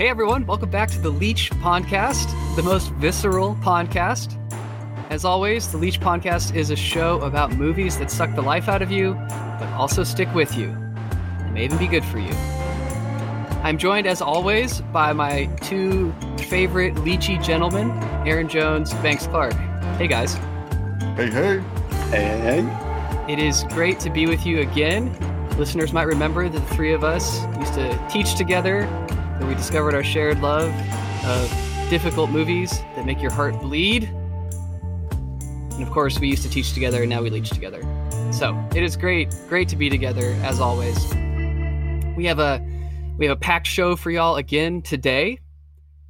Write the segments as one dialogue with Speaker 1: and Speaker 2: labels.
Speaker 1: Hey everyone, welcome back to the Leech Podcast, the most visceral podcast. As always, the Leech Podcast is a show about movies that suck the life out of you, but also stick with you, and may even be good for you. I'm joined, as always, by my two favorite Leechy gentlemen, Aaron Jones, Banks Clark. Hey guys.
Speaker 2: Hey, hey.
Speaker 3: Hey, hey, hey.
Speaker 1: It is great to be with you again. Listeners might remember that the three of us used to teach together where we discovered our shared love of difficult movies that make your heart bleed. And of course, we used to teach together, and now we leech together. So it is great, great to be together as always. We have a we have a packed show for y'all again today.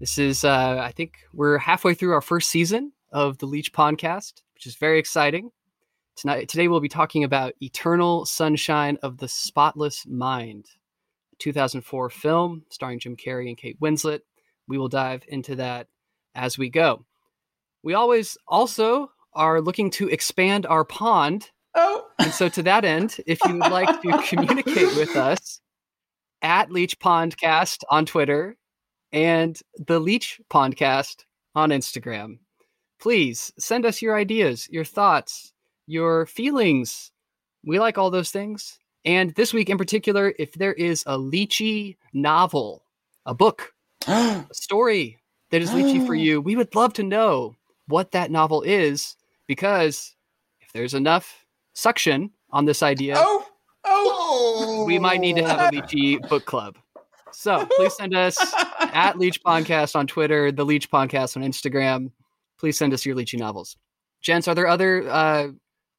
Speaker 1: This is uh, I think we're halfway through our first season of the Leech Podcast, which is very exciting. Tonight, today we'll be talking about Eternal Sunshine of the Spotless Mind. 2004 film starring Jim Carrey and Kate Winslet. We will dive into that as we go. We always also are looking to expand our pond.
Speaker 3: Oh.
Speaker 1: And so, to that end, if you would like to communicate with us at Leech Pondcast on Twitter and the Leech Pondcast on Instagram, please send us your ideas, your thoughts, your feelings. We like all those things. And this week in particular, if there is a Leechy novel, a book, a story that is Leechy for you, we would love to know what that novel is because if there's enough suction on this idea,
Speaker 3: oh, oh,
Speaker 1: we might need to have a Leechy book club. So please send us at Leech Podcast on Twitter, the Leech Podcast on Instagram. Please send us your Leechy novels. Gents, are there other uh,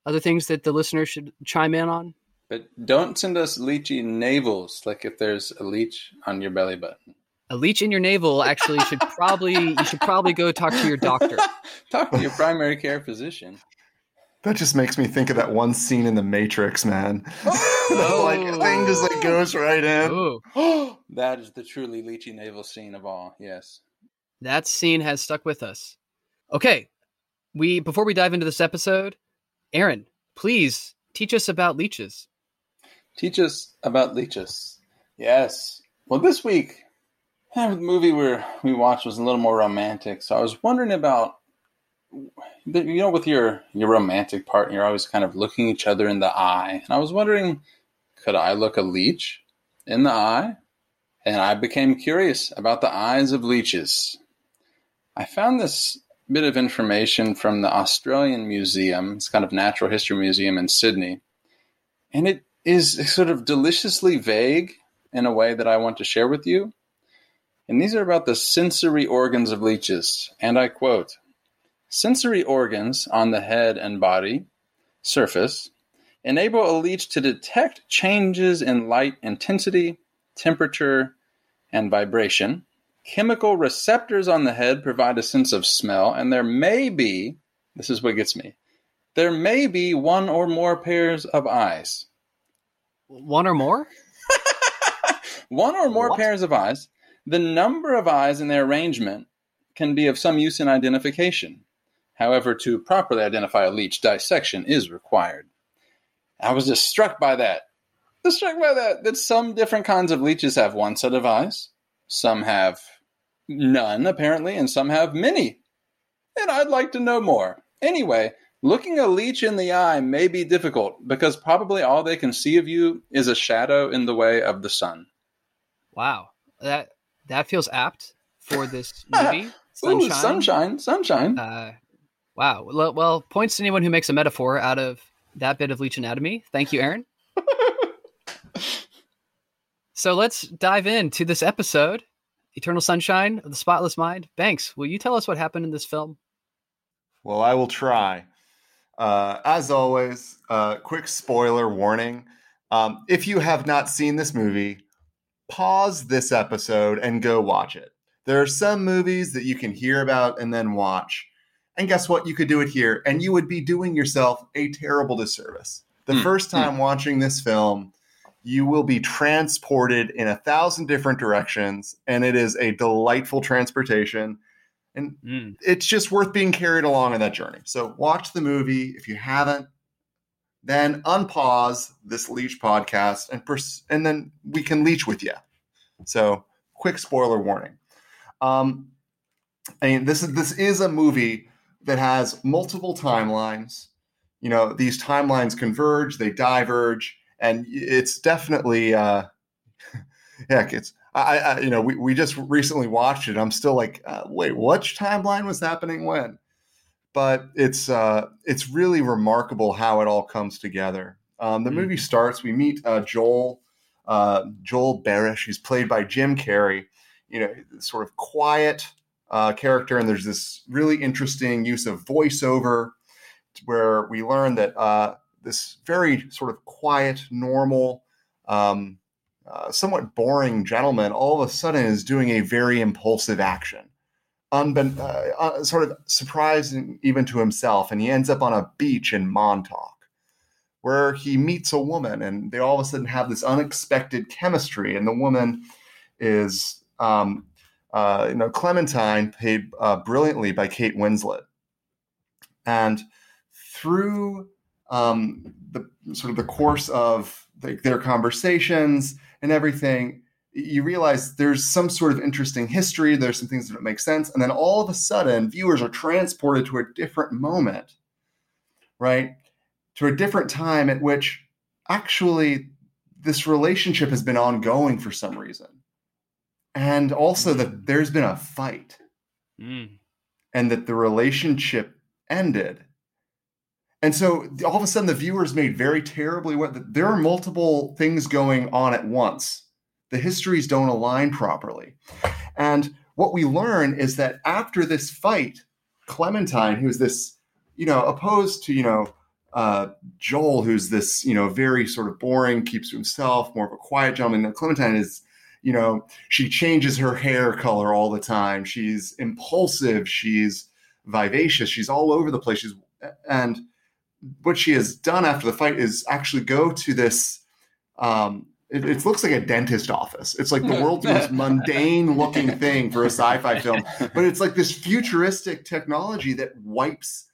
Speaker 1: other things that the listeners should chime in on?
Speaker 3: But don't send us leechy navels, like if there's a leech on your belly button.
Speaker 1: A leech in your navel actually should probably you should probably go talk to your doctor.
Speaker 3: talk to your primary care physician.
Speaker 2: That just makes me think of that one scene in The Matrix, man. Oh. like thing just like goes right in.
Speaker 3: that is the truly leechy navel scene of all. Yes,
Speaker 1: that scene has stuck with us. Okay, we before we dive into this episode, Aaron, please teach us about leeches.
Speaker 3: Teach us about leeches. Yes. Well, this week, eh, the movie we we watched was a little more romantic. So I was wondering about, you know, with your your romantic partner, you're always kind of looking each other in the eye, and I was wondering, could I look a leech in the eye? And I became curious about the eyes of leeches. I found this bit of information from the Australian Museum. It's kind of natural history museum in Sydney, and it is sort of deliciously vague in a way that I want to share with you. And these are about the sensory organs of leeches. And I quote Sensory organs on the head and body surface enable a leech to detect changes in light intensity, temperature, and vibration. Chemical receptors on the head provide a sense of smell, and there may be this is what gets me there may be one or more pairs of eyes.
Speaker 1: One or more?
Speaker 3: One or more what? pairs of eyes. The number of eyes and their arrangement can be of some use in identification. However, to properly identify a leech, dissection is required. I was just struck by that. Just struck by that, that some different kinds of leeches have one set of eyes, some have none, apparently, and some have many. And I'd like to know more. Anyway, Looking a leech in the eye may be difficult because probably all they can see of you is a shadow in the way of the sun.
Speaker 1: Wow, that that feels apt for this movie.
Speaker 3: sunshine, Ooh, sunshine, sunshine. Uh,
Speaker 1: wow. Well, well, points to anyone who makes a metaphor out of that bit of leech anatomy. Thank you, Aaron. so let's dive into this episode. Eternal Sunshine of the Spotless Mind. Banks, will you tell us what happened in this film?
Speaker 2: Well, I will try. Uh, as always, uh, quick spoiler warning. Um, if you have not seen this movie, pause this episode and go watch it. There are some movies that you can hear about and then watch. And guess what? You could do it here, and you would be doing yourself a terrible disservice. The mm, first time mm. watching this film, you will be transported in a thousand different directions, and it is a delightful transportation and mm. it's just worth being carried along on that journey. So watch the movie if you haven't. Then unpause this leech podcast and pers- and then we can leech with you. So quick spoiler warning. Um, I mean, this is this is a movie that has multiple timelines. You know, these timelines converge, they diverge, and it's definitely, uh, heck, it's I, I, you know, we, we just recently watched it. I'm still like, uh, wait, which timeline was happening when? But it's uh, it's really remarkable how it all comes together. Um, the mm movie starts. We meet uh, Joel uh, Joel Barish. He's played by Jim Carrey. You know, sort of quiet uh, character, and there's this really interesting use of voiceover where we learn that uh, this very sort of quiet, normal. Um, uh, somewhat boring gentleman all of a sudden is doing a very impulsive action, uh, uh, sort of surprising even to himself. And he ends up on a beach in Montauk, where he meets a woman, and they all of a sudden have this unexpected chemistry. And the woman is, um, uh, you know, Clementine, played uh, brilliantly by Kate Winslet, and through um, the sort of the course of like their conversations and everything, you realize there's some sort of interesting history. There's some things that don't make sense. And then all of a sudden, viewers are transported to a different moment, right? To a different time at which actually this relationship has been ongoing for some reason. And also that mm. there's been a fight. Mm. And that the relationship ended and so all of a sudden, the viewers made very terribly. What There are multiple things going on at once. The histories don't align properly. And what we learn is that after this fight, Clementine, who's this, you know, opposed to, you know, uh, Joel, who's this, you know, very sort of boring, keeps to himself, more of a quiet gentleman. Clementine is, you know, she changes her hair color all the time. She's impulsive. She's vivacious. She's all over the place. She's, and what she has done after the fight is actually go to this. Um, it, it, looks like a dentist office. It's like the world's most mundane looking thing for a sci-fi film, but it's like this futuristic technology that wipes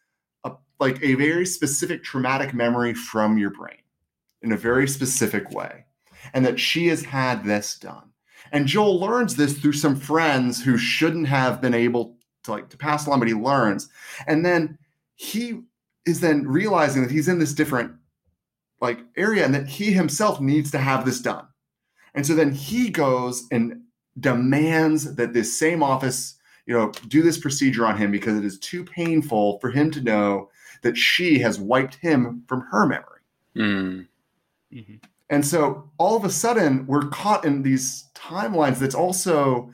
Speaker 2: a, like a very specific traumatic memory from your brain in a very specific way, and that she has had this done. And Joel learns this through some friends who shouldn't have been able to like to pass along, but he learns, and then he is then realizing that he's in this different like area and that he himself needs to have this done. And so then he goes and demands that this same office, you know, do this procedure on him because it is too painful for him to know that she has wiped him from her memory. Mm. Mm-hmm. And so all of a sudden we're caught in these timelines that's also,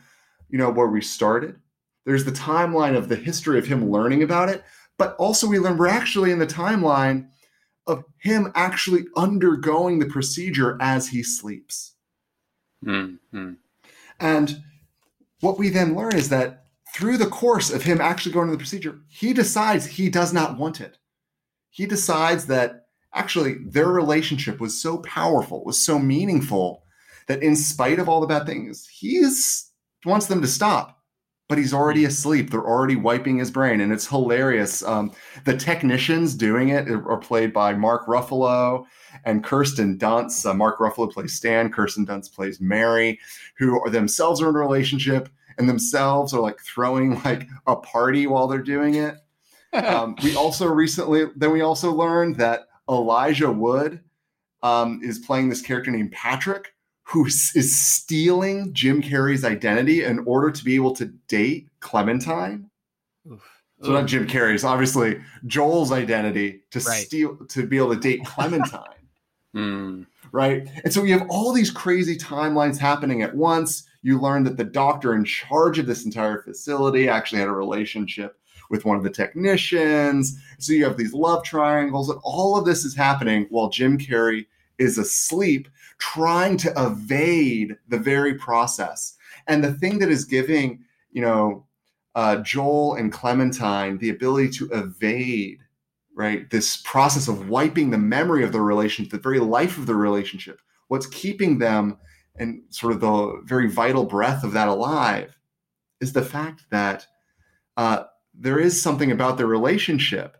Speaker 2: you know, where we started. There's the timeline of the history of him learning about it, but also, we learn we're actually in the timeline of him actually undergoing the procedure as he sleeps. Mm-hmm. And what we then learn is that through the course of him actually going to the procedure, he decides he does not want it. He decides that actually their relationship was so powerful, was so meaningful that in spite of all the bad things, he is, wants them to stop but he's already asleep. They're already wiping his brain, and it's hilarious. Um, the technicians doing it are played by Mark Ruffalo and Kirsten Dunst. Uh, Mark Ruffalo plays Stan, Kirsten Dunst plays Mary, who are themselves are in a relationship and themselves are like throwing like a party while they're doing it. Um, we also recently then we also learned that Elijah Wood um, is playing this character named Patrick, who is stealing Jim Carrey's identity in order to be able to date Clementine. Oof. So not Jim Carrey's, obviously Joel's identity to right. steal to be able to date Clementine. mm. Right. And so you have all these crazy timelines happening at once. You learn that the doctor in charge of this entire facility actually had a relationship with one of the technicians. So you have these love triangles, and all of this is happening while Jim Carrey is asleep trying to evade the very process. And the thing that is giving, you know, uh, Joel and Clementine the ability to evade, right, this process of wiping the memory of the relationship, the very life of the relationship, what's keeping them and sort of the very vital breath of that alive is the fact that uh, there is something about their relationship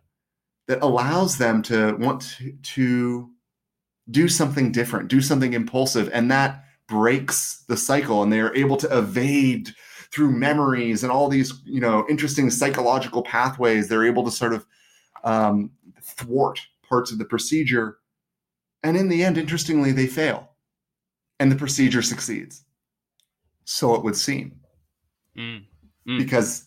Speaker 2: that allows them to want to, to do something different, do something impulsive, and that breaks the cycle, and they are able to evade through memories and all these you know interesting psychological pathways they're able to sort of um, thwart parts of the procedure and in the end interestingly they fail and the procedure succeeds so it would seem
Speaker 1: Mm. Mm.
Speaker 2: because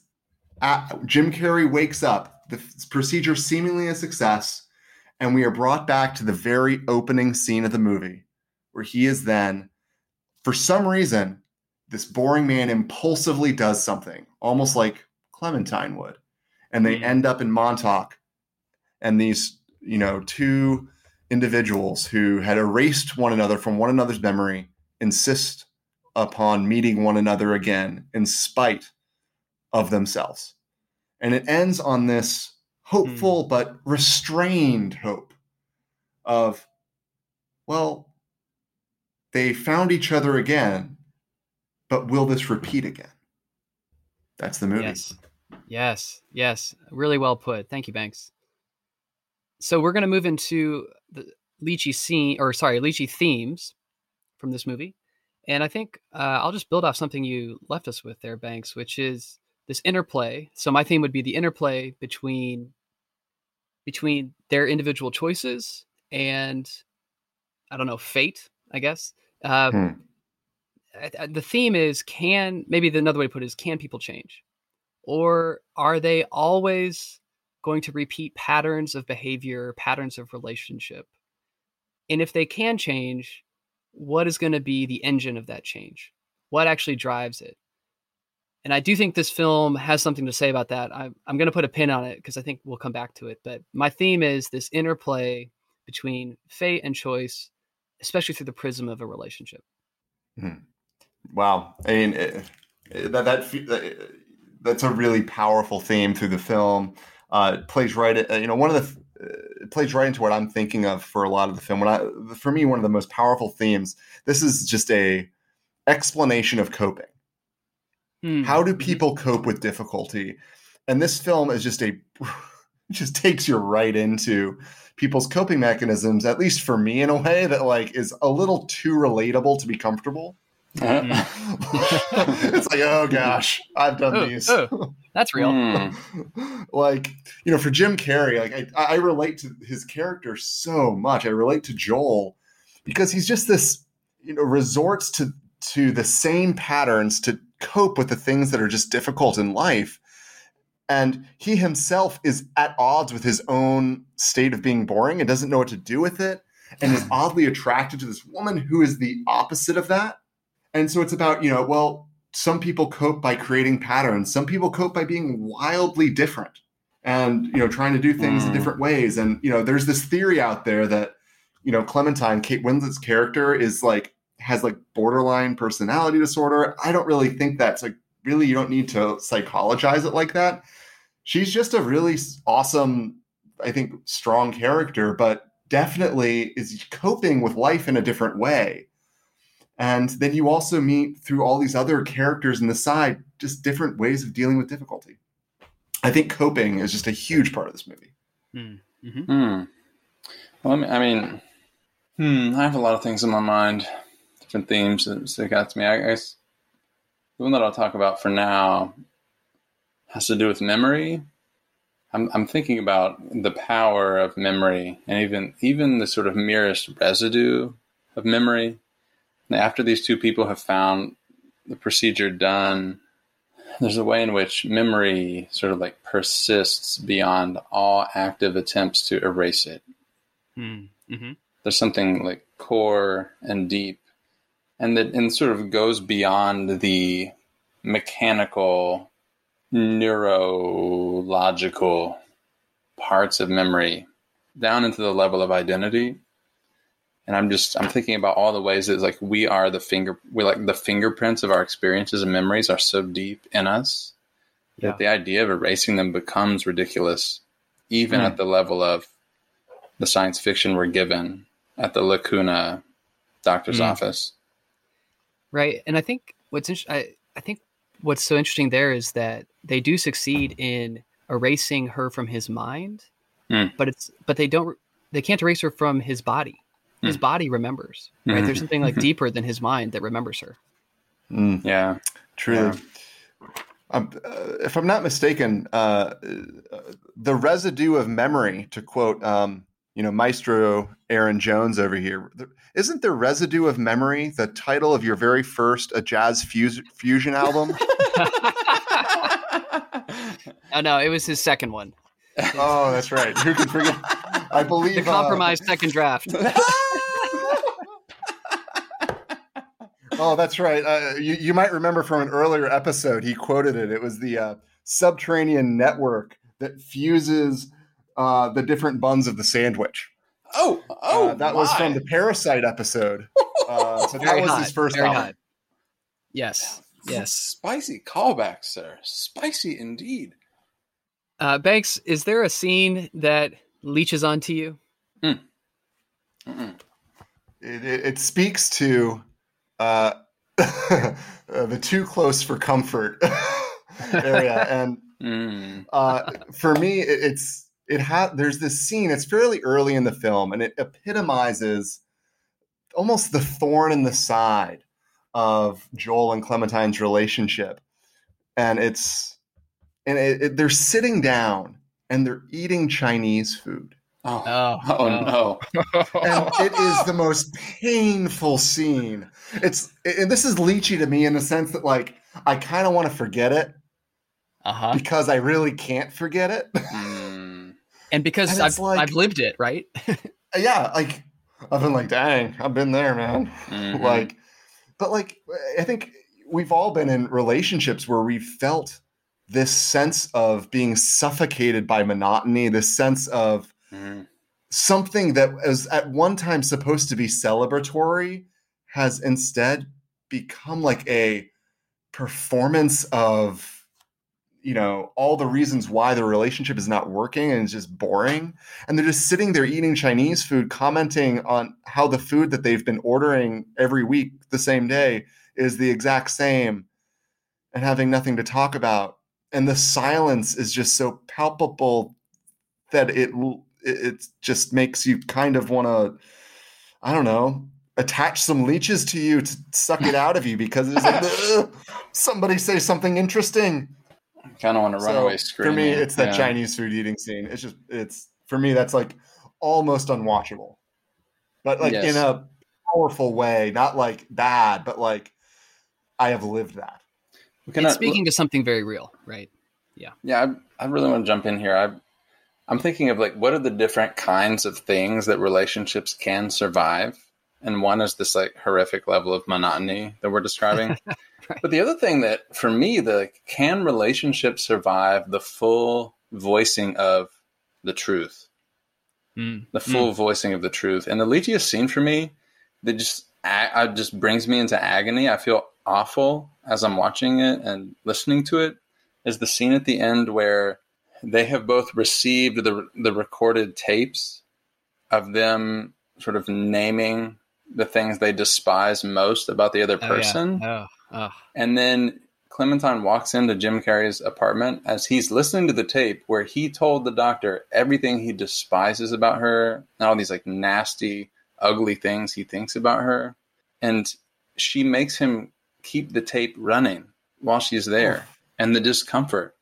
Speaker 2: uh, jim carrey wakes up the procedure seemingly a success and we are brought back to the very opening scene of the movie where he is then for some reason this boring man impulsively does something almost like clementine would and they
Speaker 1: Mhm.
Speaker 2: end up in montauk and these you know two individuals who had erased one another from one another's memory insist upon meeting one another again in spite of themselves and it ends on this hopeful but restrained hope of well they found each other again but will this repeat again that's the movie
Speaker 1: Yes. Yes. Yes. Really well put. Thank you, Banks. So we're going to move into the Leechy scene, or sorry, Leechy themes from this movie. And I think uh, I'll just build off something you left us with there, Banks, which is this interplay. So my theme would be the interplay between between their individual choices and I don't know fate. I guess uh,
Speaker 2: Hmm.
Speaker 1: The theme is can maybe another way to put it is can people change or are they always going to repeat patterns of behavior patterns of relationship and if they can change what is going to be the engine of that change what actually drives it and i do think this film has something to say about that i'm, I'm going to put a pin on it because i think we'll come back to it but my theme is this interplay between fate and choice especially through the prism of a relationship
Speaker 2: Wow, I mean eh, eh, that that that's a really powerful theme through the film. Uh, it plays right, you know, one of the it plays right into what I'm thinking of for a lot of the film. When I, for me, one of the most powerful themes. This is just a explanation of coping.
Speaker 1: Hmm.
Speaker 2: How do people cope with difficulty? And this film is just a just takes you right into people's coping mechanisms. At least for me, in a way that like is a little too relatable to be comfortable. it's like, oh gosh, I've done
Speaker 1: Oh,
Speaker 2: these.
Speaker 1: oh. that's real
Speaker 3: Hmm.
Speaker 2: like, you know, for Jim Carrey, like I, I relate to his character so much. I relate to Joel because he's just this, you know, resorts to to the same patterns to cope with the things that are just difficult in life. And he himself is at odds with his own state of being boring and doesn't know what to do with it and is oddly attracted to this woman who is the opposite of that. And so it's about, you know, well, some people cope by creating patterns, some people cope by being wildly different and, you know, trying to do things in
Speaker 3: Mm.
Speaker 2: different ways. And, you know, there's this theory out there that, you know, Clementine, Kate Winslet's character is like, has like borderline personality disorder. I don't really think that's like, really, you don't need to psychologize it like that. She's just a really awesome, I think, strong character, but definitely is coping with life in a different way. And then you also meet through all these other characters in the side, just different ways of dealing with difficulty. I think coping is just a huge part of this movie.
Speaker 1: Mhm.
Speaker 3: Hmm. Well, I mean, I mean, hmm, I have a lot of things in my mind, different themes that stick out to me. I guess the one that I'll talk about for now has to do with memory. I'm, I'm thinking about the power of memory and even even the sort of merest residue of memory. And after these two people have found the procedure done, there's a way in which memory sort of like persists beyond all active attempts to erase it.
Speaker 1: Hmm. Mhm.
Speaker 3: There's something like core and deep, and that and sort of goes beyond the mechanical, neurological parts of memory down into the level of identity. And I'm just I'm thinking about all the ways that like we are the finger we like the fingerprints of our experiences and memories are so deep in us
Speaker 1: Yeah.
Speaker 3: that the idea of erasing them becomes ridiculous, even
Speaker 2: Hmm.
Speaker 3: at the level of the science fiction we're given at the Lacuna doctor's
Speaker 1: Hmm.
Speaker 3: office.
Speaker 1: Right and i think what's inter- I, I think what's so interesting there is that they do succeed in erasing her from his mind
Speaker 3: Hmm.
Speaker 1: but it's but they don't they can't erase her from his body his
Speaker 3: Hmm.
Speaker 1: body remembers right
Speaker 3: Mhm.
Speaker 1: there's something like
Speaker 3: Mhm.
Speaker 1: deeper than his mind that remembers her
Speaker 2: Mm,
Speaker 3: Yeah.
Speaker 2: truly. Um, uh, if I'm not mistaken, uh, the residue of memory, to quote, um, you know, Maestro Aaron Jones over here, isn't the residue of memory the title of your very first a jazz fuse- fusion album?
Speaker 1: oh no, it was his second one.
Speaker 2: oh, that's right. Who can forget? I believe
Speaker 1: the compromise uh, second draft.
Speaker 2: oh, that's right. Uh, you, you might remember from an earlier episode, he quoted it. It was the uh, subterranean network that fuses uh, the different buns of the sandwich.
Speaker 3: Oh, oh,
Speaker 2: uh, that my. was from the Parasite episode. Uh, so that was hot, his first
Speaker 1: very
Speaker 2: album.
Speaker 1: Hot. Yes, yes.
Speaker 3: Spicy callback, sir. Spicy indeed.
Speaker 1: Uh, Banks, is there a scene that leeches onto you? Mm.
Speaker 2: It, it, it, speaks to uh, the too close for comfort area, and mm. uh, for me, it, it's it has there's this scene. It's fairly early in the film, and it epitomizes almost the thorn in the side of Joel and Clementine's relationship, and it's and it, it, they're sitting down and they're eating Chinese food.
Speaker 3: Oh, oh, oh no.
Speaker 2: and it is the most painful scene. It's and this is leechy to me in the sense that like I kind of want to forget it. Uh-huh. Because I really can't forget it.
Speaker 1: And because and I've, like, I've lived it, right?
Speaker 2: yeah, like I've been like, dang, I've been there, man. Mm-hmm. like, but like, I think we've all been in relationships where we felt this sense of being suffocated by monotony, this sense of mm-hmm. something that was at one time supposed to be celebratory has instead become like a performance of you know all the reasons why the relationship is not working and it's just boring. And they're just sitting there eating chinese food commenting on how the food that they've been ordering every week the same day is the exact same and having nothing to talk about. And the silence is just so palpable that it it just makes you kind of want to i don't know attach some leeches to you to suck it out of you because it's like somebody say something interesting
Speaker 3: kind of want to run so away screaming.
Speaker 2: for me it's that yeah. chinese food eating scene it's just it's for me that's like almost unwatchable but like yes. in a powerful way not like bad but like i have lived that
Speaker 1: it's speaking to something very real, right? Yeah.
Speaker 3: Yeah, I, I really want to jump in here. I, I'm thinking of like what are the different kinds of things that relationships can survive, and one is this like horrific level of monotony that we're describing. right. But the other thing that for me, the can relationships survive the full voicing of the truth, mm. the full mm. voicing of the truth, and the leechiest scene for me that just I, just brings me into agony. I feel awful as I'm watching it and listening to it is the scene at the end where they have both received the the recorded tapes of them sort of naming the things they despise most about the other person. Oh, yeah. oh, oh. And then Clementine walks into Jim Carrey's apartment as he's listening to the tape where he told the doctor everything he despises about her, all these like nasty, ugly things he thinks about her. And she makes him keep the tape running while she's there. And the discomfort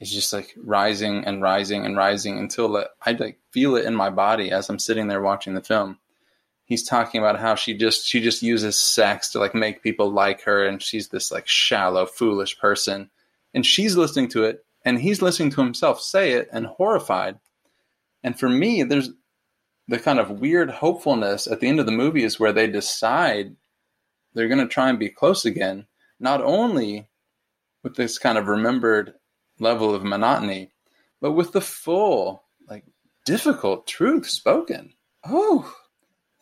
Speaker 3: is just like rising and rising and rising until uh, I like feel it in my body as I'm sitting there watching the film. He's talking about how she just she just uses sex to like make people like her and she's this like shallow, foolish person. And she's listening to it and he's listening to himself say it and horrified. And for me, there's the kind of weird hopefulness at the end of the movie is where they decide they're going to try and be close again, not only with this kind of remembered level of monotony, but with the full, like, difficult truth spoken. Oh,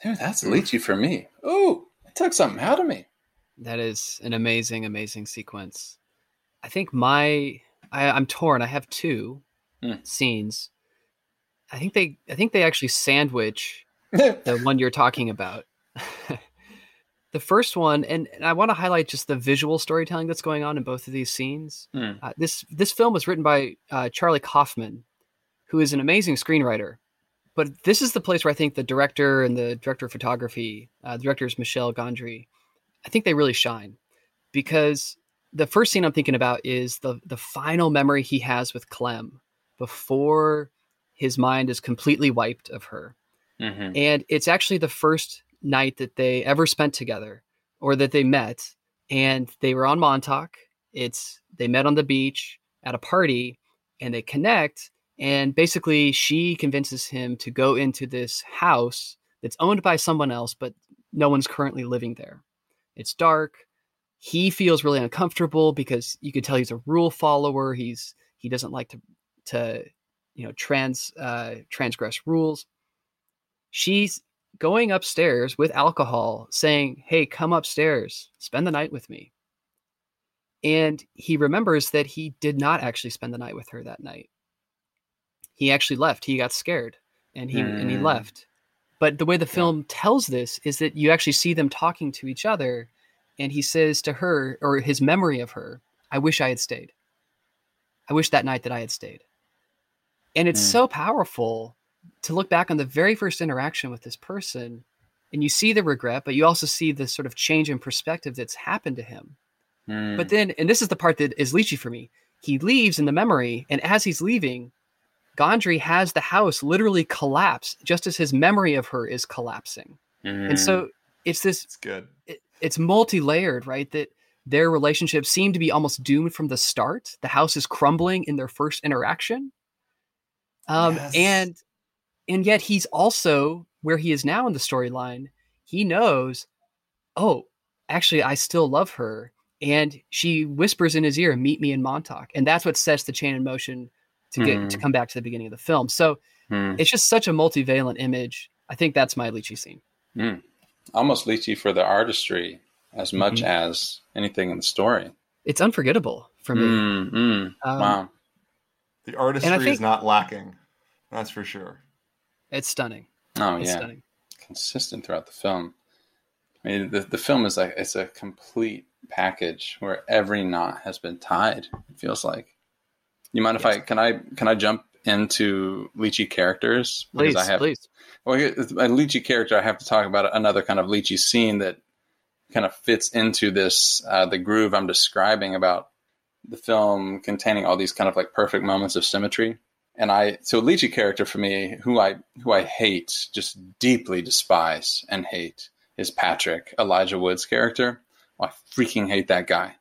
Speaker 3: there, that's leechy for me. Oh, it took something out of me.
Speaker 1: That is an amazing, amazing sequence. I think my I, am torn. I have two mm. scenes. I think they I think they actually sandwich the one you're talking about. the first one, and, and I want to highlight just the visual storytelling that's going on in both of these scenes. Mm. Uh, this this film was written by uh, Charlie Kaufman, who is an amazing screenwriter. But this is the place where I think the director and the director of photography, uh, the director is Michel Gondry, I think they really shine because the first scene I'm thinking about is the the final memory he has with Clem before his mind is completely wiped of her.
Speaker 3: Mm-hmm.
Speaker 1: And it's actually the first night that they ever spent together or that they met and they were on Montauk. It's they met on the beach at a party and they connect and basically she convinces him to go into this house that's owned by someone else but no one's currently living there. It's dark. He feels really uncomfortable because you could tell he's a rule follower. He's he doesn't like to to you know trans uh, transgress rules. She's going upstairs with alcohol, saying, "Hey, come upstairs, spend the night with me." And he remembers that he did not actually spend the night with her that night. He actually left. He got scared and he and he
Speaker 3: Mm.
Speaker 1: left. But the way the film tells this is that you actually see them talking to each other and he says to her or his memory of her, "I wish I had stayed. I wish that night that I had stayed." And it's
Speaker 3: Mm.
Speaker 1: so powerful to look back on the very first interaction with this person and you see the regret, but you also see the sort of change in perspective that's happened to him.
Speaker 3: Mm.
Speaker 1: But then, and this is the part that is leechy for me, he leaves in the memory, and as he's leaving, Gondry has the house literally collapse just as his memory of her is collapsing.
Speaker 3: Mm.
Speaker 1: And so it's this,
Speaker 2: It's good.
Speaker 1: it, it's multi layered, right? That their relationship seemed to be almost doomed from the start. The house is crumbling in their first interaction. Um,
Speaker 2: Yes.
Speaker 1: and and yet he's also where he is now in the storyline. He knows, oh, actually, I still love her, and she whispers in his ear, "Meet me in Montauk," and that's what sets the chain in motion to get to
Speaker 3: Mhm.
Speaker 1: come back to the beginning of the film. So
Speaker 3: Mm.
Speaker 1: it's just such a multivalent image. I think that's my Leechy scene.
Speaker 3: Mm. almost leechy for the artistry as much
Speaker 1: Mhm.
Speaker 3: as anything in the story.
Speaker 1: It's unforgettable for me.
Speaker 3: Mm, mm.
Speaker 1: Um,
Speaker 3: wow.
Speaker 2: The artistry is not lacking. That's for sure.
Speaker 1: It's stunning.
Speaker 3: Oh
Speaker 1: It's
Speaker 3: yeah,
Speaker 1: stunning.
Speaker 3: consistent throughout the film. I mean, the the film is like it's a complete package where every knot has been tied. It feels like. You mind if
Speaker 1: Yes.
Speaker 3: I can I can I jump into leechy characters
Speaker 1: Please,
Speaker 3: I have
Speaker 1: please.
Speaker 3: Well, a leechy character, I have to talk about another kind of leechy scene that kind of fits into this, uh, the groove I'm describing about the film containing all these kind of like perfect moments of symmetry. And I, so leechy character for me, who I, who I hate, just deeply despise and hate, is Patrick, Elijah Wood's character. Oh, I freaking hate that guy.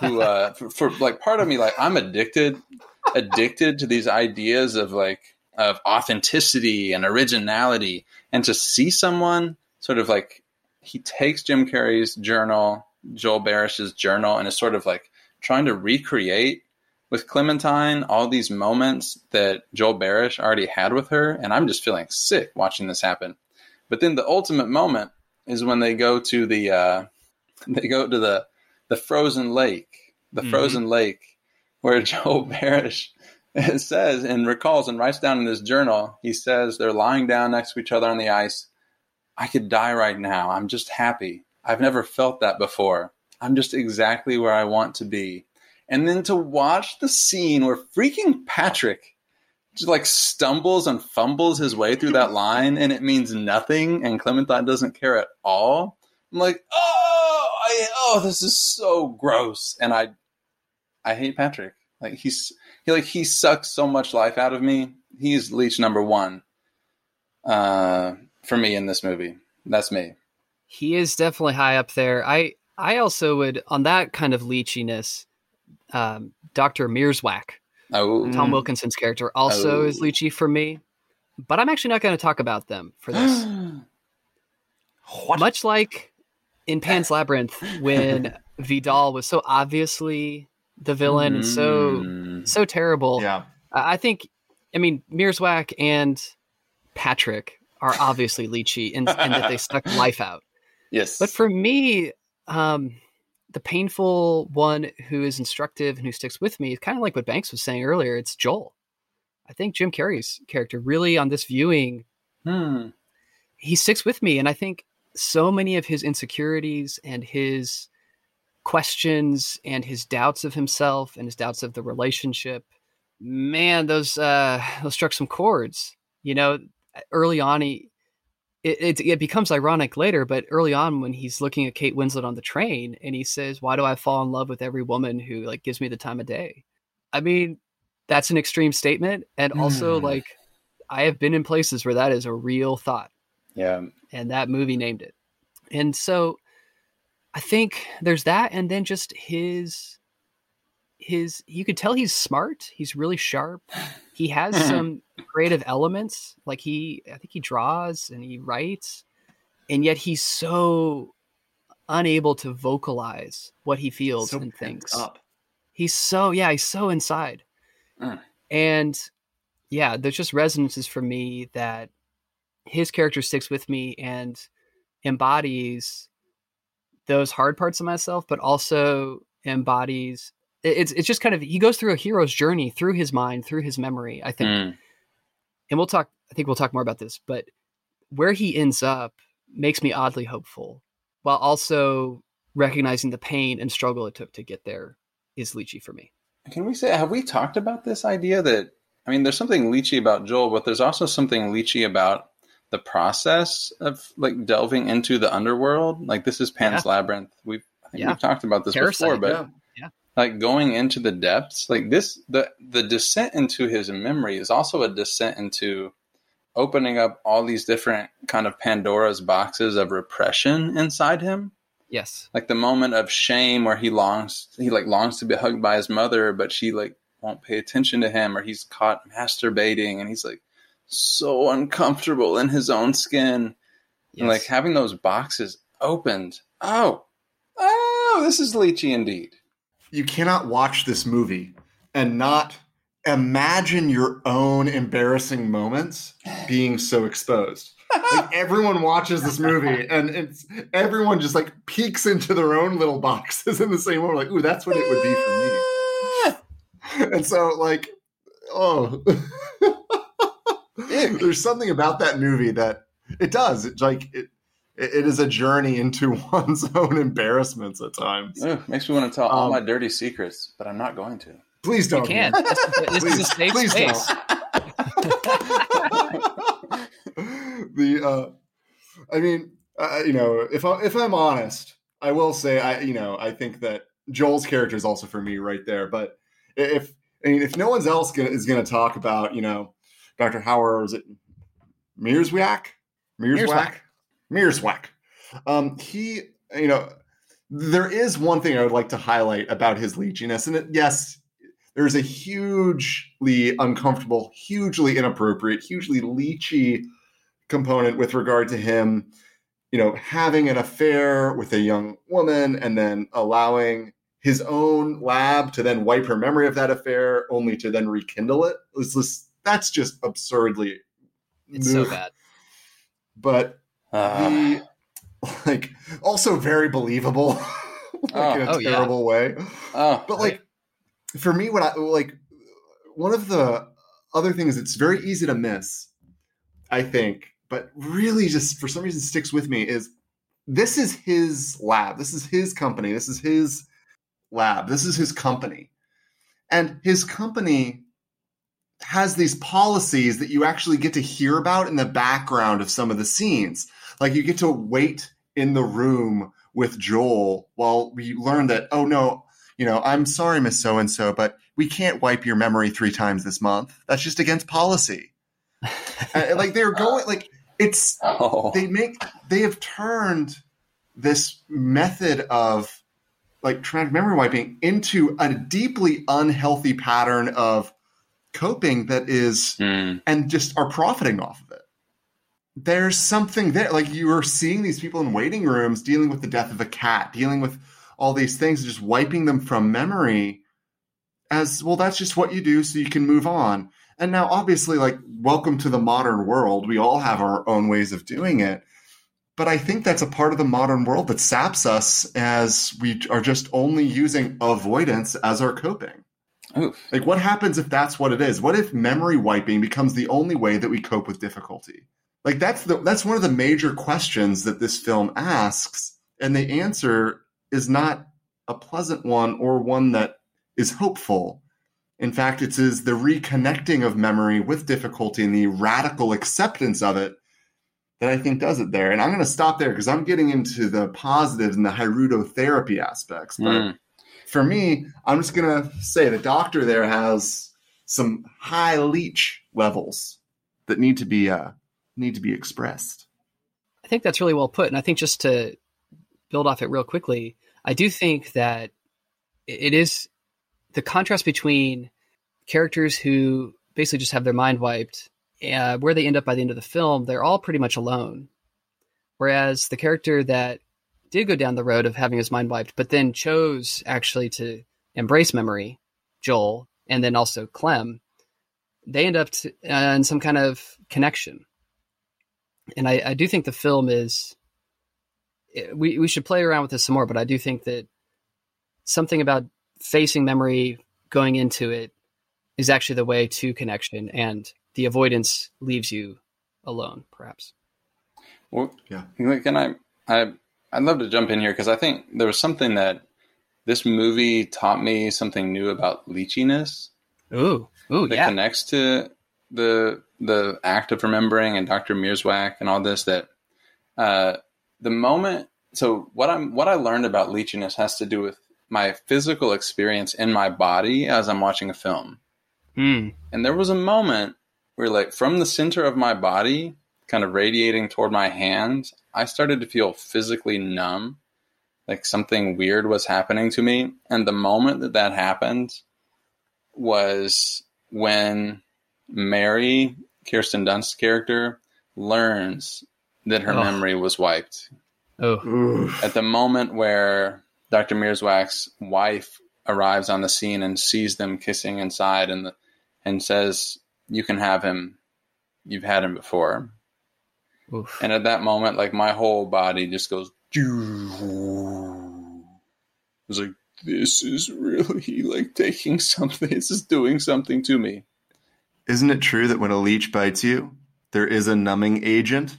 Speaker 3: Who, uh, for, for like part of me, like I'm addicted, addicted to these ideas of like, of authenticity and originality and to see someone sort of like he takes Jim Carrey's journal, Joel Barish's journal, and is sort of like trying to recreate with Clementine all these moments that Joel Barish already had with her, and I'm just feeling sick watching this happen. But then the ultimate moment is when they go to the uh, they go to the the frozen lake, the
Speaker 1: Mhm.
Speaker 3: frozen lake, where Joe Barish it says and recalls and writes down in his journal, he says they're lying down next to each other on the ice. I could die right now. I'm just happy. I've never felt that before. I'm just exactly where I want to be. And then to watch the scene where freaking Patrick just like stumbles and fumbles his way through that line and it means nothing and Clementine doesn't care at all. I'm like, oh, I, oh, this is so gross. And I, I hate Patrick. Like he's he like he sucks so much life out of me. He's leech number one uh, for me in this movie. That's me.
Speaker 1: He is definitely high up there. I I also would on that kind of leechiness, um, Doctor Mierzwiak,
Speaker 3: Oh,
Speaker 1: Tom
Speaker 2: Mm.
Speaker 1: Wilkinson's character, also
Speaker 3: Oh.
Speaker 1: is leechy for me. But I'm actually not going to talk about them for this.
Speaker 2: What?
Speaker 1: Much like in Pan's Labyrinth, when Vidal was so obviously the villain and so
Speaker 3: Mm.
Speaker 1: so terrible.
Speaker 2: Yeah.
Speaker 1: I I think, I mean, Mierzwiak and Patrick are obviously leechy and, in that they suck life out.
Speaker 3: yes,
Speaker 1: But for me, um, the painful one who is instructive and who sticks with me is kind of like what Banks was saying earlier. It's Joel. I think Jim Carrey's character really on this viewing,
Speaker 3: Hmm.
Speaker 1: he sticks with me. And I think so many of his insecurities and his questions and his doubts of himself and his doubts of the relationship, man, those uh, those struck some chords. You know, early on, he it, it, it becomes ironic later, but early on when he's looking at Kate Winslet on the train and he says, "Why do I fall in love with every woman who like gives me the time of day?" I mean, that's an extreme statement, and also
Speaker 3: Hmm.
Speaker 1: like I have been in places where that is a real thought,
Speaker 3: Yeah.
Speaker 1: and that movie named it. And so, I think there's that, and then just his his you could tell he's smart. He's really sharp. He has some creative elements. Like he, I think he draws and he writes, and yet he's so unable to vocalize what he feels
Speaker 2: So
Speaker 1: and thinks.
Speaker 2: up.
Speaker 1: He's so yeah, he's so inside,
Speaker 3: Mm.
Speaker 1: and yeah, there's just resonances for me that his character sticks with me and embodies those hard parts of myself, but also embodies it's it's just kind of he goes through a hero's journey through his mind, through his memory. I think,
Speaker 3: Mm.
Speaker 1: and we'll talk. I think we'll talk more about this, but where he ends up makes me oddly hopeful, while also recognizing the pain and struggle it took to get there. Is Leechy for me?
Speaker 3: Can we say, have we talked about this idea that, I mean, there's something leechy about Joel, but there's also something leechy about the process of like delving into the underworld? Like, this is Pan's Labyrinth. We've, I think
Speaker 1: Yeah.
Speaker 3: we've talked about this
Speaker 1: Parasite,
Speaker 3: before, but
Speaker 2: yeah.
Speaker 1: Yeah.
Speaker 3: like going into the depths, like this, the, the descent into his memory is also a descent into opening up all these different kind of Pandora's boxes of repression inside him
Speaker 1: Yes.
Speaker 3: like the moment of shame where he longs he like longs to be hugged by his mother but she like won't pay attention to him or he's caught masturbating and he's like so uncomfortable in his own skin
Speaker 1: yes.
Speaker 3: and like having those boxes opened oh oh this is leechy indeed
Speaker 2: You cannot watch this movie and not imagine your own embarrassing moments being so exposed. Like everyone watches this movie and it's everyone just like peeks into their own little boxes in the same moment, like, ooh, that's what it would be for me. And so like, oh
Speaker 3: Ick.
Speaker 2: there's something about that movie that it does. It's like it it is a journey into one's own embarrassments at times.
Speaker 3: Ugh, makes me want to tell all
Speaker 2: Um,
Speaker 3: my dirty secrets but i'm not going to
Speaker 2: Please don't.
Speaker 1: You can.
Speaker 2: Ian.
Speaker 1: This, this is a safe
Speaker 2: please
Speaker 1: space.
Speaker 2: the uh i mean uh, you know if i if i'm honest i will say i you know i think that joel's character is also for me right there but if I mean, if no one's else gonna, is going to talk about you know dr howard is it mierzwiak mierzwiak mierzwiak um he you know there is one thing i would like to highlight about his leechiness and it, yes there's a hugely uncomfortable, hugely inappropriate, hugely leechy component with regard to him, you know, having an affair with a young woman and then allowing his own lab to then wipe her memory of that affair, only to then rekindle it. It's just, that's just absurdly.
Speaker 1: It's so bad.
Speaker 2: But
Speaker 3: Uh,
Speaker 2: he, like, also very believable, like
Speaker 3: Oh.
Speaker 2: in a
Speaker 1: Oh, yeah.
Speaker 2: terrible way.
Speaker 3: oh
Speaker 2: But like for me, what I like one of the other things that's very easy to miss, I think, but really just for some reason sticks with me is this is his lab. This is his company. This is his lab. This is his company. And his company has these policies that you actually get to hear about in the background of some of the scenes. Like you get to wait in the room with Joel while we learn that, oh no, you know, I'm sorry, Miss So and so, but we can't wipe your memory three times this month. That's just against policy. And, like they're going, like it's
Speaker 3: oh
Speaker 2: they make they have turned this method of like trans memory wiping into a deeply unhealthy pattern of coping that is
Speaker 3: Mm.
Speaker 2: and just are profiting off of it. There's something there. Like you are seeing these people in waiting rooms dealing with the death of a cat, dealing with all these things, just wiping them from memory as well, that's just what you do so you can move on. And now, obviously, like, welcome to the modern world. We all have our own ways of doing it. But I think that's a part of the modern world that saps us as we are just only using avoidance as our coping.
Speaker 3: Oof.
Speaker 2: Like, what happens if that's what it is? What if memory wiping becomes the only way that we cope with difficulty? Like, that's the that's one of the major questions that this film asks, and the answer is not a pleasant one or one that is hopeful. In fact, it is the reconnecting of memory with difficulty and the radical acceptance of it that I think does it there. And I'm going to stop there because I'm getting into the positives and the Hirudo therapy aspects. But
Speaker 3: Mm.
Speaker 2: For me, I'm just to say the doctor there has some high leech levels that need to be uh, need to be expressed.
Speaker 1: I think that's really well put. And I think just to build off it real quickly, I do think that it is the contrast between characters who basically just have their mind wiped, uh, where they end up by the end of the film, they're all pretty much alone. Whereas the character that did go down the road of having his mind wiped, but then chose actually to embrace memory, Joel, and then also Clem, they end up to, uh, in some kind of connection and I, I do think the film is we, we should play around with this some more but i do think that something about facing memory going into it is actually the way to connection and the avoidance leaves you alone perhaps
Speaker 3: Well,
Speaker 2: Yeah.
Speaker 3: Can I? I I'd love to jump in here because I think there was something that this movie taught me something new about leechiness
Speaker 1: ooh ooh
Speaker 3: that
Speaker 1: yeah
Speaker 3: connects to the the act of remembering and Dr. Mierzwiak and all this. That uh, the moment. So what I'm what I learned about leechiness has to do with my physical experience in my body as I'm watching a film.
Speaker 1: Hmm.
Speaker 3: And there was a moment where, like, from the center of my body, kind of radiating toward my hands, I started to feel physically numb. Like something weird was happening to me. And the moment that that happened was when Mary, Kirsten Dunst's character, learns that her
Speaker 1: Oh.
Speaker 3: memory was wiped.
Speaker 1: oh
Speaker 2: Oof.
Speaker 3: At the moment where Dr. Mierzwiak's wife arrives on the scene and sees them kissing inside and the, and says, "You can have him. You've had him before."
Speaker 1: Oof.
Speaker 3: And at that moment, like my whole body just goes. It was like this is really like taking something. This is doing something to me.
Speaker 2: Isn't it true that when a leech bites you, there is a numbing agent?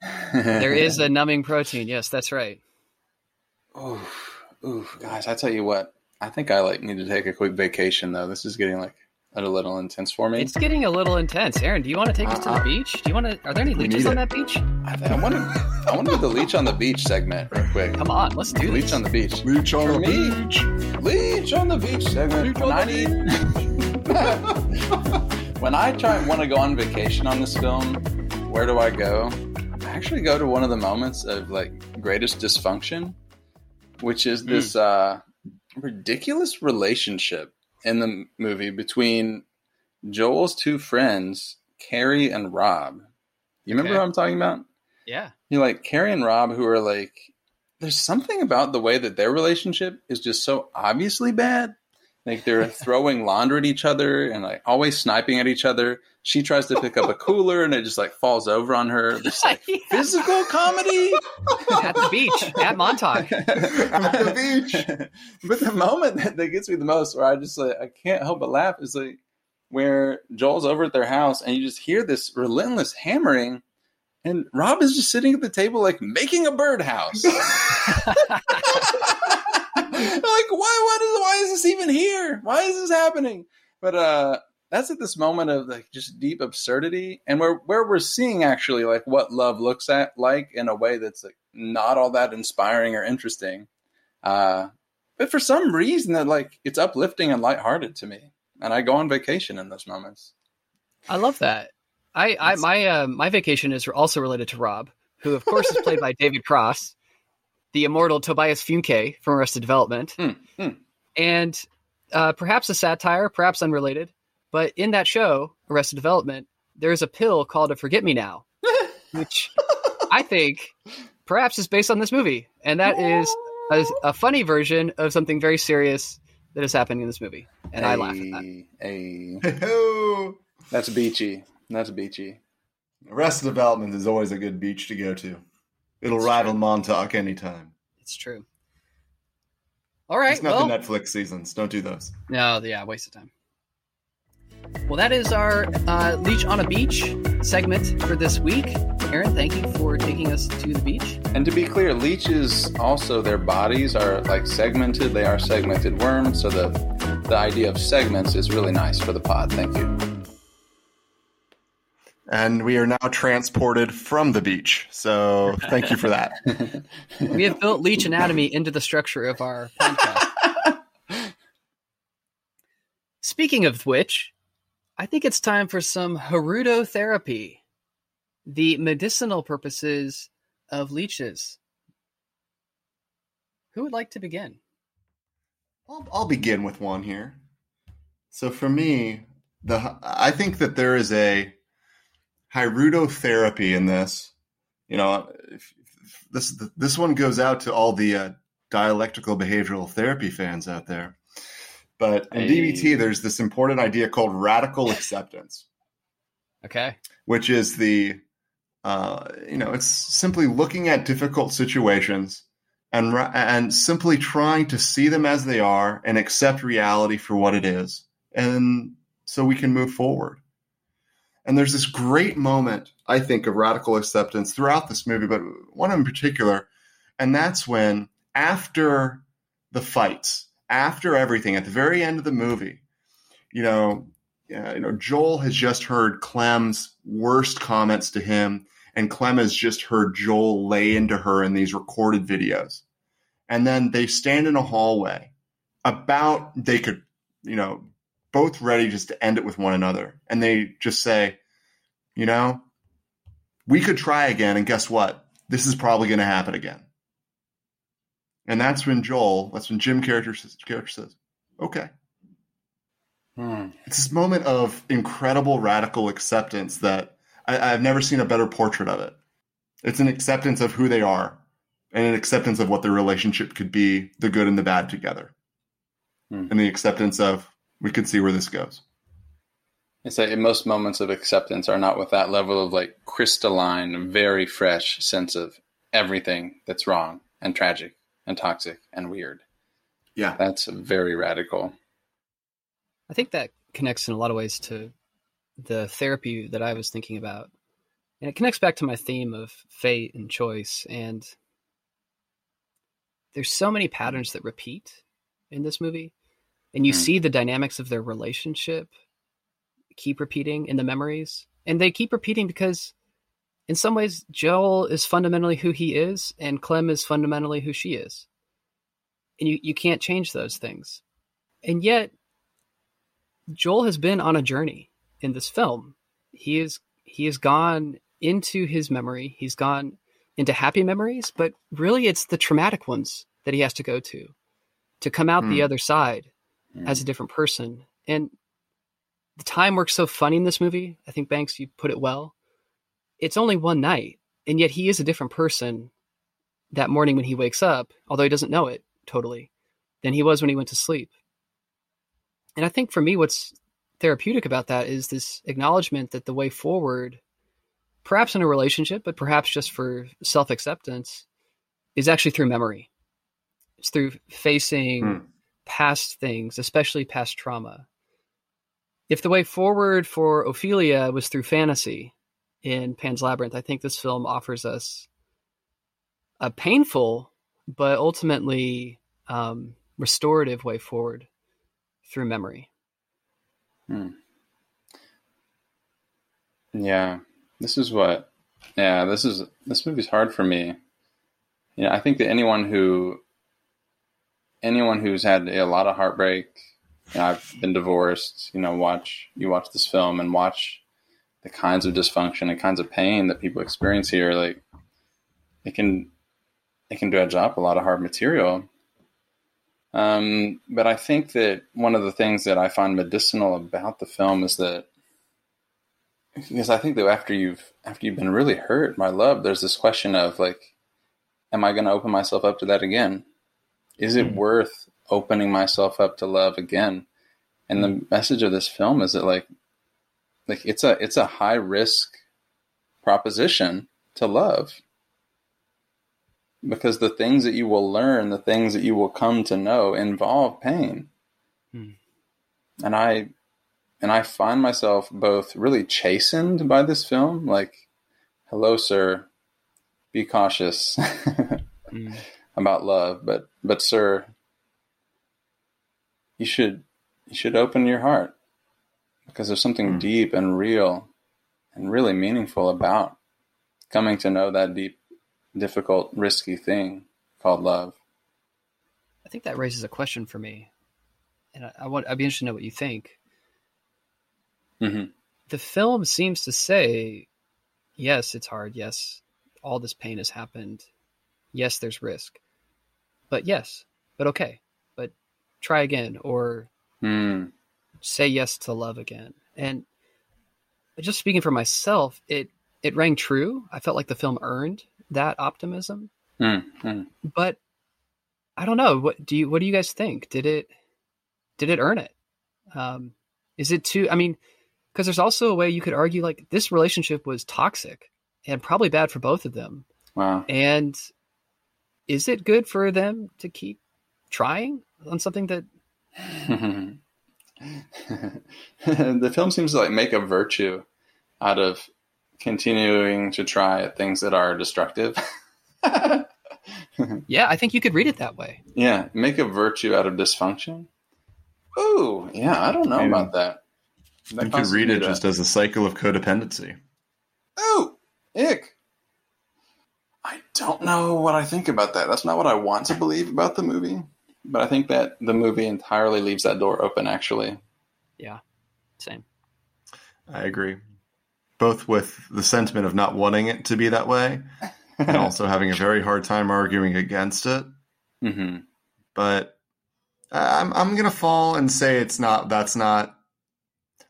Speaker 1: there is a numbing protein yes that's right
Speaker 3: Oof, oof, guys! I tell you what, I think I like need to take a quick vacation though. This is getting like a little intense for me.
Speaker 1: it's getting a little intense aaron do you want to take us to the
Speaker 2: Uh-uh.
Speaker 1: beach do you want to are there any leeches on that beach
Speaker 3: I, I want to, I want to do the leech on the beach segment real quick.
Speaker 1: come on let's do
Speaker 3: Leech
Speaker 1: this
Speaker 3: on the beach.
Speaker 2: Leech on
Speaker 3: For
Speaker 2: the
Speaker 3: me?
Speaker 2: beach.
Speaker 3: Leech on the beach segment.
Speaker 2: Leech
Speaker 3: when
Speaker 2: on
Speaker 3: I
Speaker 2: the
Speaker 3: need, when I try want to go on vacation on this film, where do I go? I actually go to one of the moments of like greatest dysfunction, which is this uh, ridiculous relationship in the movie between Joel's two friends, Carrie and Rob. You remember
Speaker 1: Okay.
Speaker 3: what I'm talking about?
Speaker 1: yeah
Speaker 3: you like Carrie and Rob who are like there's something about the way that their relationship is just so obviously bad. Like they're throwing laundry at each other and like always sniping at each other. She tries to pick up a cooler and it just like falls over on her. This like
Speaker 1: Yeah.
Speaker 3: physical comedy
Speaker 1: at the beach at montauk
Speaker 2: At the beach.
Speaker 3: but the moment that, that gets me the most, where I just like I can't help but laugh, is like where Joel's over at their house and you just hear this relentless hammering, and Rob is just sitting at the table like making a birdhouse. like why what is why is this even here? Why is this happening? But uh that's at this moment of like just deep absurdity and where where we're seeing actually like what love looks at like in a way that's like not all that inspiring or interesting. Uh but for some reason that like it's uplifting and lighthearted to me. And I go on vacation in those moments.
Speaker 1: I love that. I, I my uh, my vacation is also related to Rob, who of course is played by David Cross, the immortal Tobias Funke from Arrested Development,
Speaker 3: Hmm, hmm.
Speaker 1: and uh, perhaps a satire, perhaps unrelated. But in that show, Arrested Development, there's a pill called a Forget Me Now, which I think perhaps is based on this movie, and that is a, a funny version of something very serious that is happening in this movie, and I laugh at that.
Speaker 3: Hey,
Speaker 2: Hey-ho.
Speaker 3: that's beachy. That's beachy.
Speaker 2: Arrested Development is always a good beach to go to. It'll
Speaker 1: It's
Speaker 2: rival Montauk anytime.
Speaker 1: It's true. All right,
Speaker 2: It's not
Speaker 1: well,
Speaker 2: the Netflix seasons. Don't do those.
Speaker 1: No, yeah, waste of time. Well, that is our uh, Leech on a Beach segment for this week. Aaron, thank you for taking us to the beach.
Speaker 3: And to be clear, leeches also their bodies are like segmented. They are segmented worms, so the the idea of segments is really nice for the pod. Thank you.
Speaker 2: And we are now transported from the beach. So thank you for that.
Speaker 1: we have built Leech Anatomy into the structure of our podcast. Speaking of which, I think it's time for some hirudotherapy, the medicinal purposes of leeches. Who would like to begin?
Speaker 2: I'll, I'll begin with one here. So for me, the I think that there is a hirudotherapy in this. You know, if, if this this one goes out to all the uh, dialectical behavioral therapy fans out there. But in hey. DBT, there's this important idea called radical acceptance.
Speaker 1: Okay.
Speaker 2: Which is the, uh, you know, it's simply looking at difficult situations and and simply trying to see them as they are and accept reality for what it is, and so we can move forward. And there's this great moment, I think, of radical acceptance throughout this movie, but one in particular, and that's when after the fights, after everything, at the very end of the movie, you know, uh, you know, Joel has just heard Clem's worst comments to him, and Clem has just heard Joel lay into her in these recorded videos. And then they stand in a hallway about they could, you know, both ready just to end it with one another. And they just say, you know, we could try again. And guess what? This is probably going to happen again. And that's when Joel, that's when Jim character, character says, okay. Hmm. It's this moment of incredible radical acceptance that I, I've never seen a better portrait of it. It's an acceptance of who they are and an acceptance of what their relationship could be, the good and the bad together. Hmm. And the acceptance of we could see where this goes.
Speaker 3: It's like most moments of acceptance are not with that level of like crystalline, very fresh sense of everything that's wrong and tragic and toxic and weird.
Speaker 2: Yeah.
Speaker 3: That's very radical.
Speaker 1: I think that connects in a lot of ways to the therapy that I was thinking about. And it connects back to my theme of fate and choice. And there's so many patterns that repeat in this movie and you mm. see the dynamics of their relationship keep repeating in the memories and they keep repeating because in some ways joel is fundamentally who he is and clem is fundamentally who she is and you, you can't change those things and yet joel has been on a journey in this film he is he has gone into his memory he's gone into happy memories but really it's the traumatic ones that he has to go to to come out mm. the other side mm. as a different person. And the time works so funny in this movie. I think Banks, you put it well. It's only one night, and yet he is a different person that morning when he wakes up, although he doesn't know it totally, than he was when he went to sleep. And I think for me, what's therapeutic about that is this acknowledgement that the way forward, perhaps in a relationship, but perhaps just for self acceptance, is actually through memory. It's through facing hmm past things, especially past trauma. If the way forward for Ophelia was through fantasy in Pan's Labyrinth, I think this film offers us a painful but ultimately um, restorative way forward through memory.
Speaker 3: Hmm. Yeah, this is what. Yeah, this is this movie's hard for me. You know, I think that anyone who anyone who's had a lot of heartbreak, you know, I've been divorced, you know, watch you watch this film and watch the kinds of dysfunction and kinds of pain that people experience here, like it can it can dredge up a lot of hard material. Um, but I think that one of the things that I find medicinal about the film is that because I think that after you've after you've been really hurt by love, there's this question of like, am I going to open myself up to that again? Is it mm worth opening myself up to love again? And the message of this film is that like like it's a it's a high risk proposition to love. Because the things that you will learn, the things that you will come to know involve pain. Mm. And I and I find myself both really chastened by this film, like, hello, sir, be cautious. mm about love, but but sir, you should you should open your heart because there's something mm. deep and real and really meaningful about coming to know that deep, difficult, risky thing called love.
Speaker 1: I think that raises a question for me, and I, I want I'd be interested to know what you think.
Speaker 3: hmm
Speaker 1: The film seems to say, yes, it's hard. Yes, all this pain has happened. Yes, there's risk, but yes, but okay, but try again or
Speaker 3: Mm.
Speaker 1: say yes to love again. And just speaking for myself, it it rang true. I felt like the film earned that optimism.
Speaker 3: Mm. Mm.
Speaker 1: But I don't know. What do you what do you guys think? Did it did it earn it? Um, is it too? I mean, because there's also a way you could argue like this relationship was toxic and probably bad for both of them.
Speaker 3: Wow.
Speaker 1: And is it good for them to keep trying on something that
Speaker 3: the film seems to like make a virtue out of continuing to try at things that are destructive.
Speaker 1: yeah, I think you could read it that way.
Speaker 3: yeah, make a virtue out of dysfunction. oh yeah, I don't know
Speaker 2: Maybe.
Speaker 3: about that. That
Speaker 2: you could read it
Speaker 3: to-
Speaker 2: just as a cycle of codependency.
Speaker 3: oh ick. I don't know what I think about that. That's not what I want to believe about the movie, but I think that the movie entirely leaves that door open. Actually, yeah,
Speaker 1: Same.
Speaker 2: I agree. Both with the sentiment of not wanting it to be that way and also having a very hard time arguing against it.
Speaker 3: hmm
Speaker 2: But I'm I'm gonna fall and say it's not. That's not.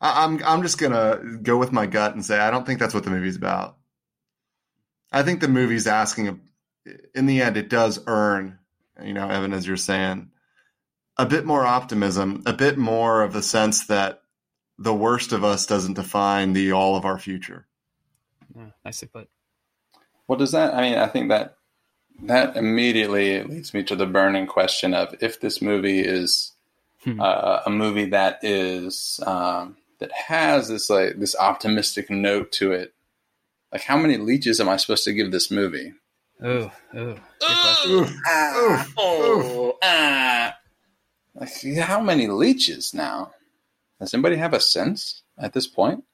Speaker 2: I- I'm I'm just gonna go with my gut and say I don't think that's what the movie's about. I think the movie's asking. In the end, it does earn. You know, Evan, as you're saying, a bit more optimism, a bit more of the sense that the worst of us doesn't define the all of our future.
Speaker 1: Yeah, nicely put.
Speaker 3: What does that? I mean, I think that that immediately leads me to the burning question of if this movie is
Speaker 1: Hmm.
Speaker 3: uh, a movie that is um, that has this like this optimistic note to it. Like, how many leeches am I supposed to give this movie?
Speaker 1: Oh, oh. Good question.
Speaker 3: Ah, oh, ah. Like, how many leeches now? Does anybody have a sense at this point?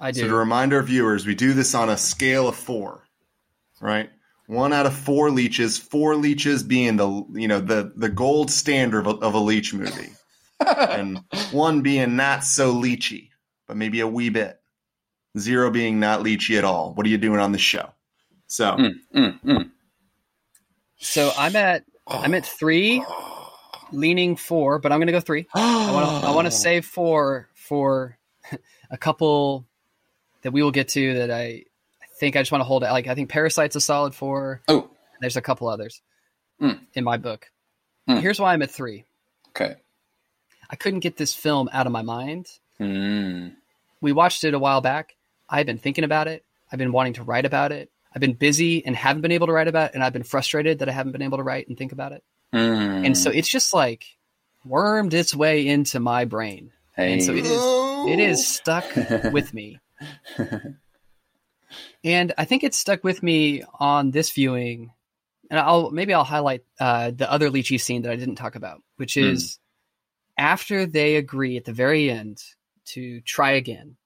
Speaker 1: I do.
Speaker 2: So to remind our viewers, we do this on a scale of four, right? One out of four leeches, four leeches being the you know the the gold standard of a, of a leech movie, and one being not so leechy, but maybe a wee bit. Zero being not leechy at all. What are you doing on the show? So
Speaker 3: Mm, mm, mm.
Speaker 1: So I'm at I'm at three, leaning four, but I'm gonna go three. I want to I save four for a couple that we will get to that I I think I just want to hold it. Like I think Parasite's a solid four.
Speaker 3: Oh,
Speaker 1: There's a couple others
Speaker 3: Mm.
Speaker 1: in my book.
Speaker 3: Mm.
Speaker 1: Here's why I'm at three.
Speaker 3: okay.
Speaker 1: I couldn't get this film out of my mind.
Speaker 3: Mm.
Speaker 1: We watched it a while back. I've been thinking about it. I've been wanting to write about it. I've been busy and haven't been able to write about it, and I've been frustrated that I haven't been able to write and think about it.
Speaker 3: Mm.
Speaker 1: And so it's just like wormed its way into my brain.
Speaker 3: hey.
Speaker 1: and so it is- It is stuck with me. And I think it's stuck with me on this viewing. And I'll maybe I'll highlight uh, the other leechy scene that I didn't talk about, which
Speaker 3: Hmm.
Speaker 1: is after they agree at the very end to try again.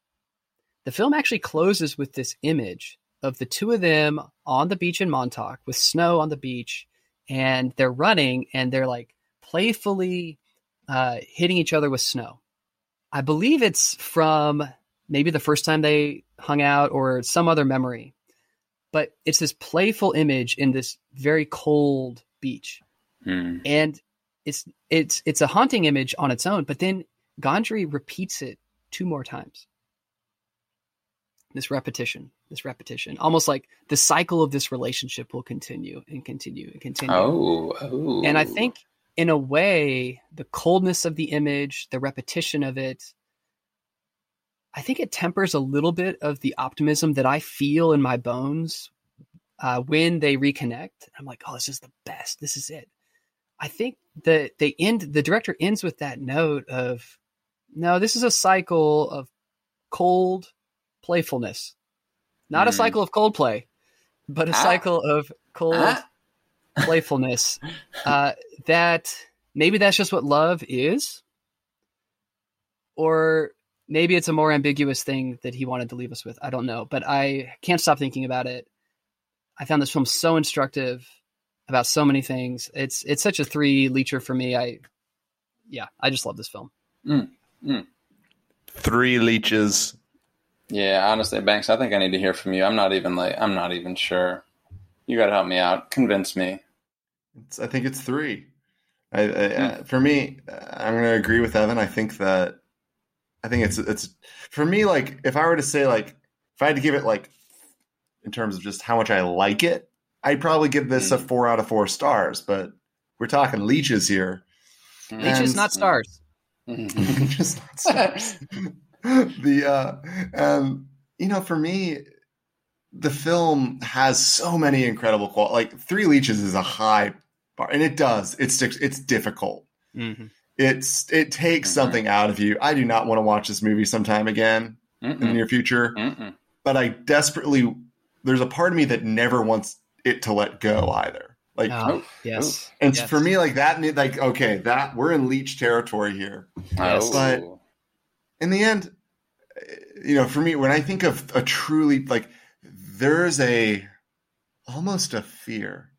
Speaker 1: The film actually closes with this image of the two of them on the beach in Montauk with snow on the beach, and they're running and they're like playfully uh, hitting each other with snow. I believe it's from maybe the first time they hung out or some other memory. But it's this playful image in this very cold beach.
Speaker 3: Mm.
Speaker 1: And it's it's it's a haunting image on its own, but then Gondry repeats it two more times. This repetition, this repetition. Almost like the cycle of this relationship will continue and continue and continue.
Speaker 3: Oh, oh.
Speaker 1: And I think, in a way, the coldness of the image, the repetition of it, I think it tempers a little bit of the optimism that I feel in my bones uh, when they reconnect. I'm like, oh, this is the best. This is it. I think that they end. The director ends with that note of, no, this is a cycle of cold playfulness, not a
Speaker 3: Hmm.
Speaker 1: cycle of cold play, but a
Speaker 3: Ah.
Speaker 1: cycle of cold
Speaker 3: Ah.
Speaker 1: playfulness uh, that maybe that's just what love is or maybe it's a more ambiguous thing that he wanted to leave us with. I don't know, but I can't stop thinking about it. I found this film so instructive about so many things. It's it's such a three leecher for me. I yeah, I just love this film.
Speaker 3: Mm, mm.
Speaker 2: Three leeches.
Speaker 3: Yeah, honestly, Banks, I think I need to hear from you. I'm not even like I'm not even sure. You got to help me out. Convince me.
Speaker 2: It's, I think it's three. I, I, mm. For me, I'm going to agree with Evan. I think that I think it's it's for me like if I were to say like if I had to give it like in terms of just how much I like it, I'd probably give this mm. a four out of four stars. But we're talking leeches here.
Speaker 1: Leeches, not stars.
Speaker 2: just not stars. the uh, and you know, for me, the film has so many incredible qualities. Like Three Leeches is a high bar, and it does. It's it's difficult. Mm-hmm. It's it takes mm-hmm. something out of you. I do not want to watch this movie sometime again Mm-mm. in the near future, Mm-mm. but I desperately. There's a part of me that never wants it to let go either. Like,
Speaker 1: oh, yes,
Speaker 2: and
Speaker 1: yes.
Speaker 2: for me, like that, like okay, that we're in leech territory here.
Speaker 3: Yes.
Speaker 2: But in the end, you know, for me, when I think of a truly like, there's a almost a fear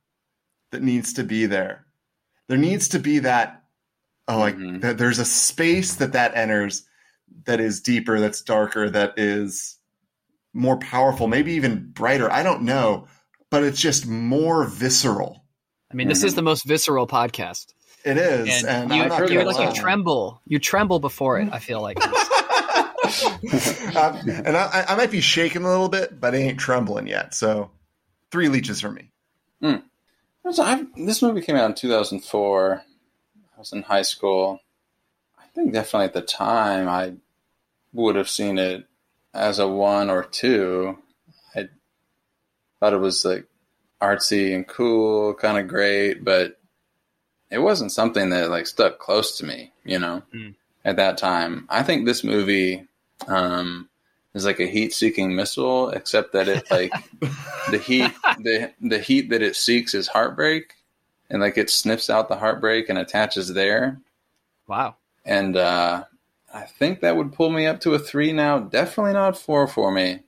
Speaker 2: that needs to be there. There needs to be that oh, like mm-hmm. that. There's a space that that enters that is deeper, that's darker, that is more powerful, maybe even brighter. I don't know, but it's just more visceral.
Speaker 1: I mean, this mm-hmm. is the most visceral podcast.
Speaker 2: It is,
Speaker 1: and, and you, you like you tremble, you tremble before it. I feel like, um,
Speaker 2: and I, I, might be shaking a little bit, but I ain't trembling yet. So, three leeches for me.
Speaker 3: Mm. So this movie came out in 2004. I was in high school. I think definitely at the time I would have seen it as a one or two. I thought it was like artsy and cool, kind of great, but it wasn't something that like stuck close to me, you know, mm. at that time. I think this movie um, is like a heat-seeking missile, except that it like the heat the the heat that it seeks is heartbreak, and like it sniffs out the heartbreak and attaches there.
Speaker 1: Wow.
Speaker 3: And uh, I think that would pull me up to a three now. Definitely not four for me.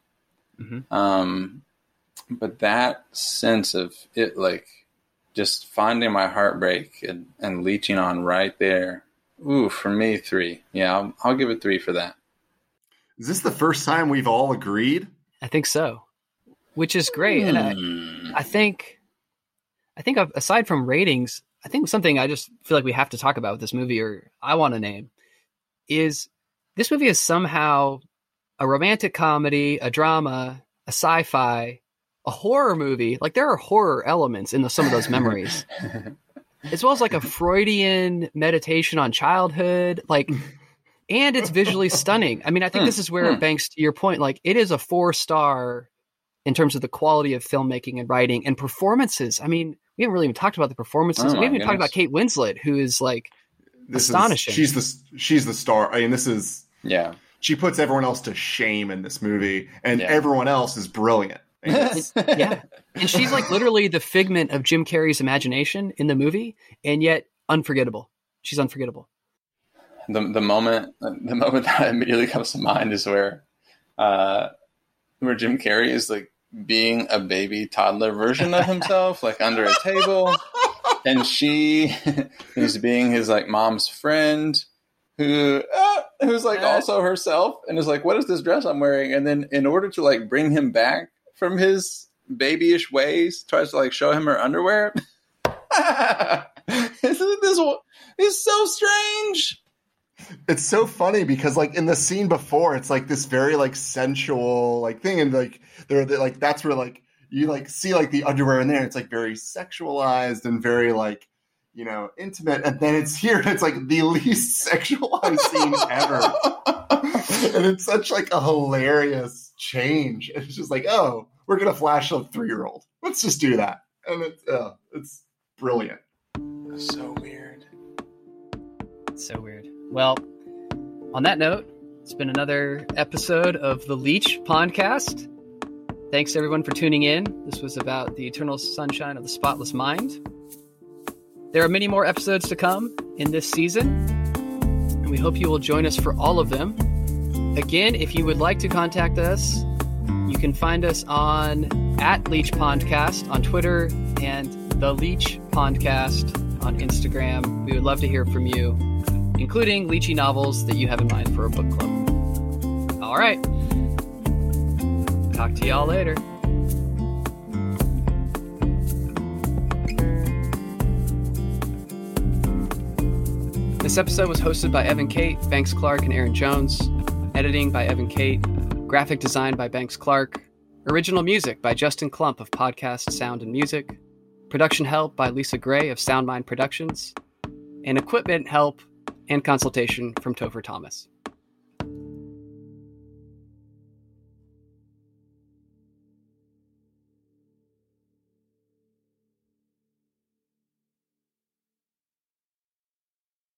Speaker 3: Mm-hmm. Um, but that sense of it, like just finding my heartbreak and, and leeching on right there. Ooh, for me, three. Yeah, I'll, I'll give it three for that.
Speaker 2: Is this the first time we've all agreed?
Speaker 1: I think so, which is great. Mm. And I, hmm. I think, I think aside from ratings, I think something I just feel like we have to talk about with this movie, or I want to name, is this movie is somehow a romantic comedy, a drama, a sci-fi, a horror movie. Like there are horror elements in the, some of those memories. as well as like a Freudian meditation on childhood. Like and it's visually stunning. I mean, I think hmm. this is where hmm. Banks, to your point, like it is a four star in terms of the quality of filmmaking and writing and performances. I mean, we haven't really even talked about the performances. Oh we haven't even talked about Kate Winslet, who is like this astonishing.
Speaker 2: Is, she's the she's the star. I mean, this is
Speaker 3: yeah.
Speaker 2: She puts everyone else to shame in this movie, and yeah. everyone else is brilliant.
Speaker 1: yeah, and she's like literally the figment of Jim Carrey's imagination in the movie, and yet unforgettable. She's unforgettable
Speaker 3: the the moment the moment that immediately comes to mind is where uh, where Jim Carrey is like being a baby toddler version of himself, like under a table, and she is being his like mom's friend who uh, who's like also herself and is like, "What is this dress I'm wearing?" And then in order to like bring him back from his babyish ways, tries to like show him her underwear. Isn't this is so strange?
Speaker 2: It's so funny because like in the scene before it's like this very like sensual like thing and like they're, they're like that's where like you like see like the underwear in there it's like very sexualized and very like you know intimate and then it's here and it's like the least sexualized scene ever. And it's such like a hilarious change. It's just like oh we're gonna flash a three-year-old. Let's just do that. And it's uh, it's brilliant.
Speaker 3: So weird.
Speaker 1: So weird well, on that note, it's been another episode of the Leech podcast. Thanks everyone for tuning in. This was about the eternal sunshine of the spotless mind. There are many more episodes to come in this season, and we hope you will join us for all of them. Again, if you would like to contact us, you can find us on at Leech Podcast on Twitter and the Leech Podcast on Instagram. We would love to hear from you, including Leechy novels that you have in mind for a book club. All right. Talk to y'all later. This episode was hosted by Evan Kate, Banks Clark, and Aaron Jones. Editing by Evan Kate. Graphic design by Banks Clark. Original music by Justin Klump of Podcast Sound and Music. Production help by Lisa Gray of Soundmind Productions. And equipment help and consultation from Topher Thomas.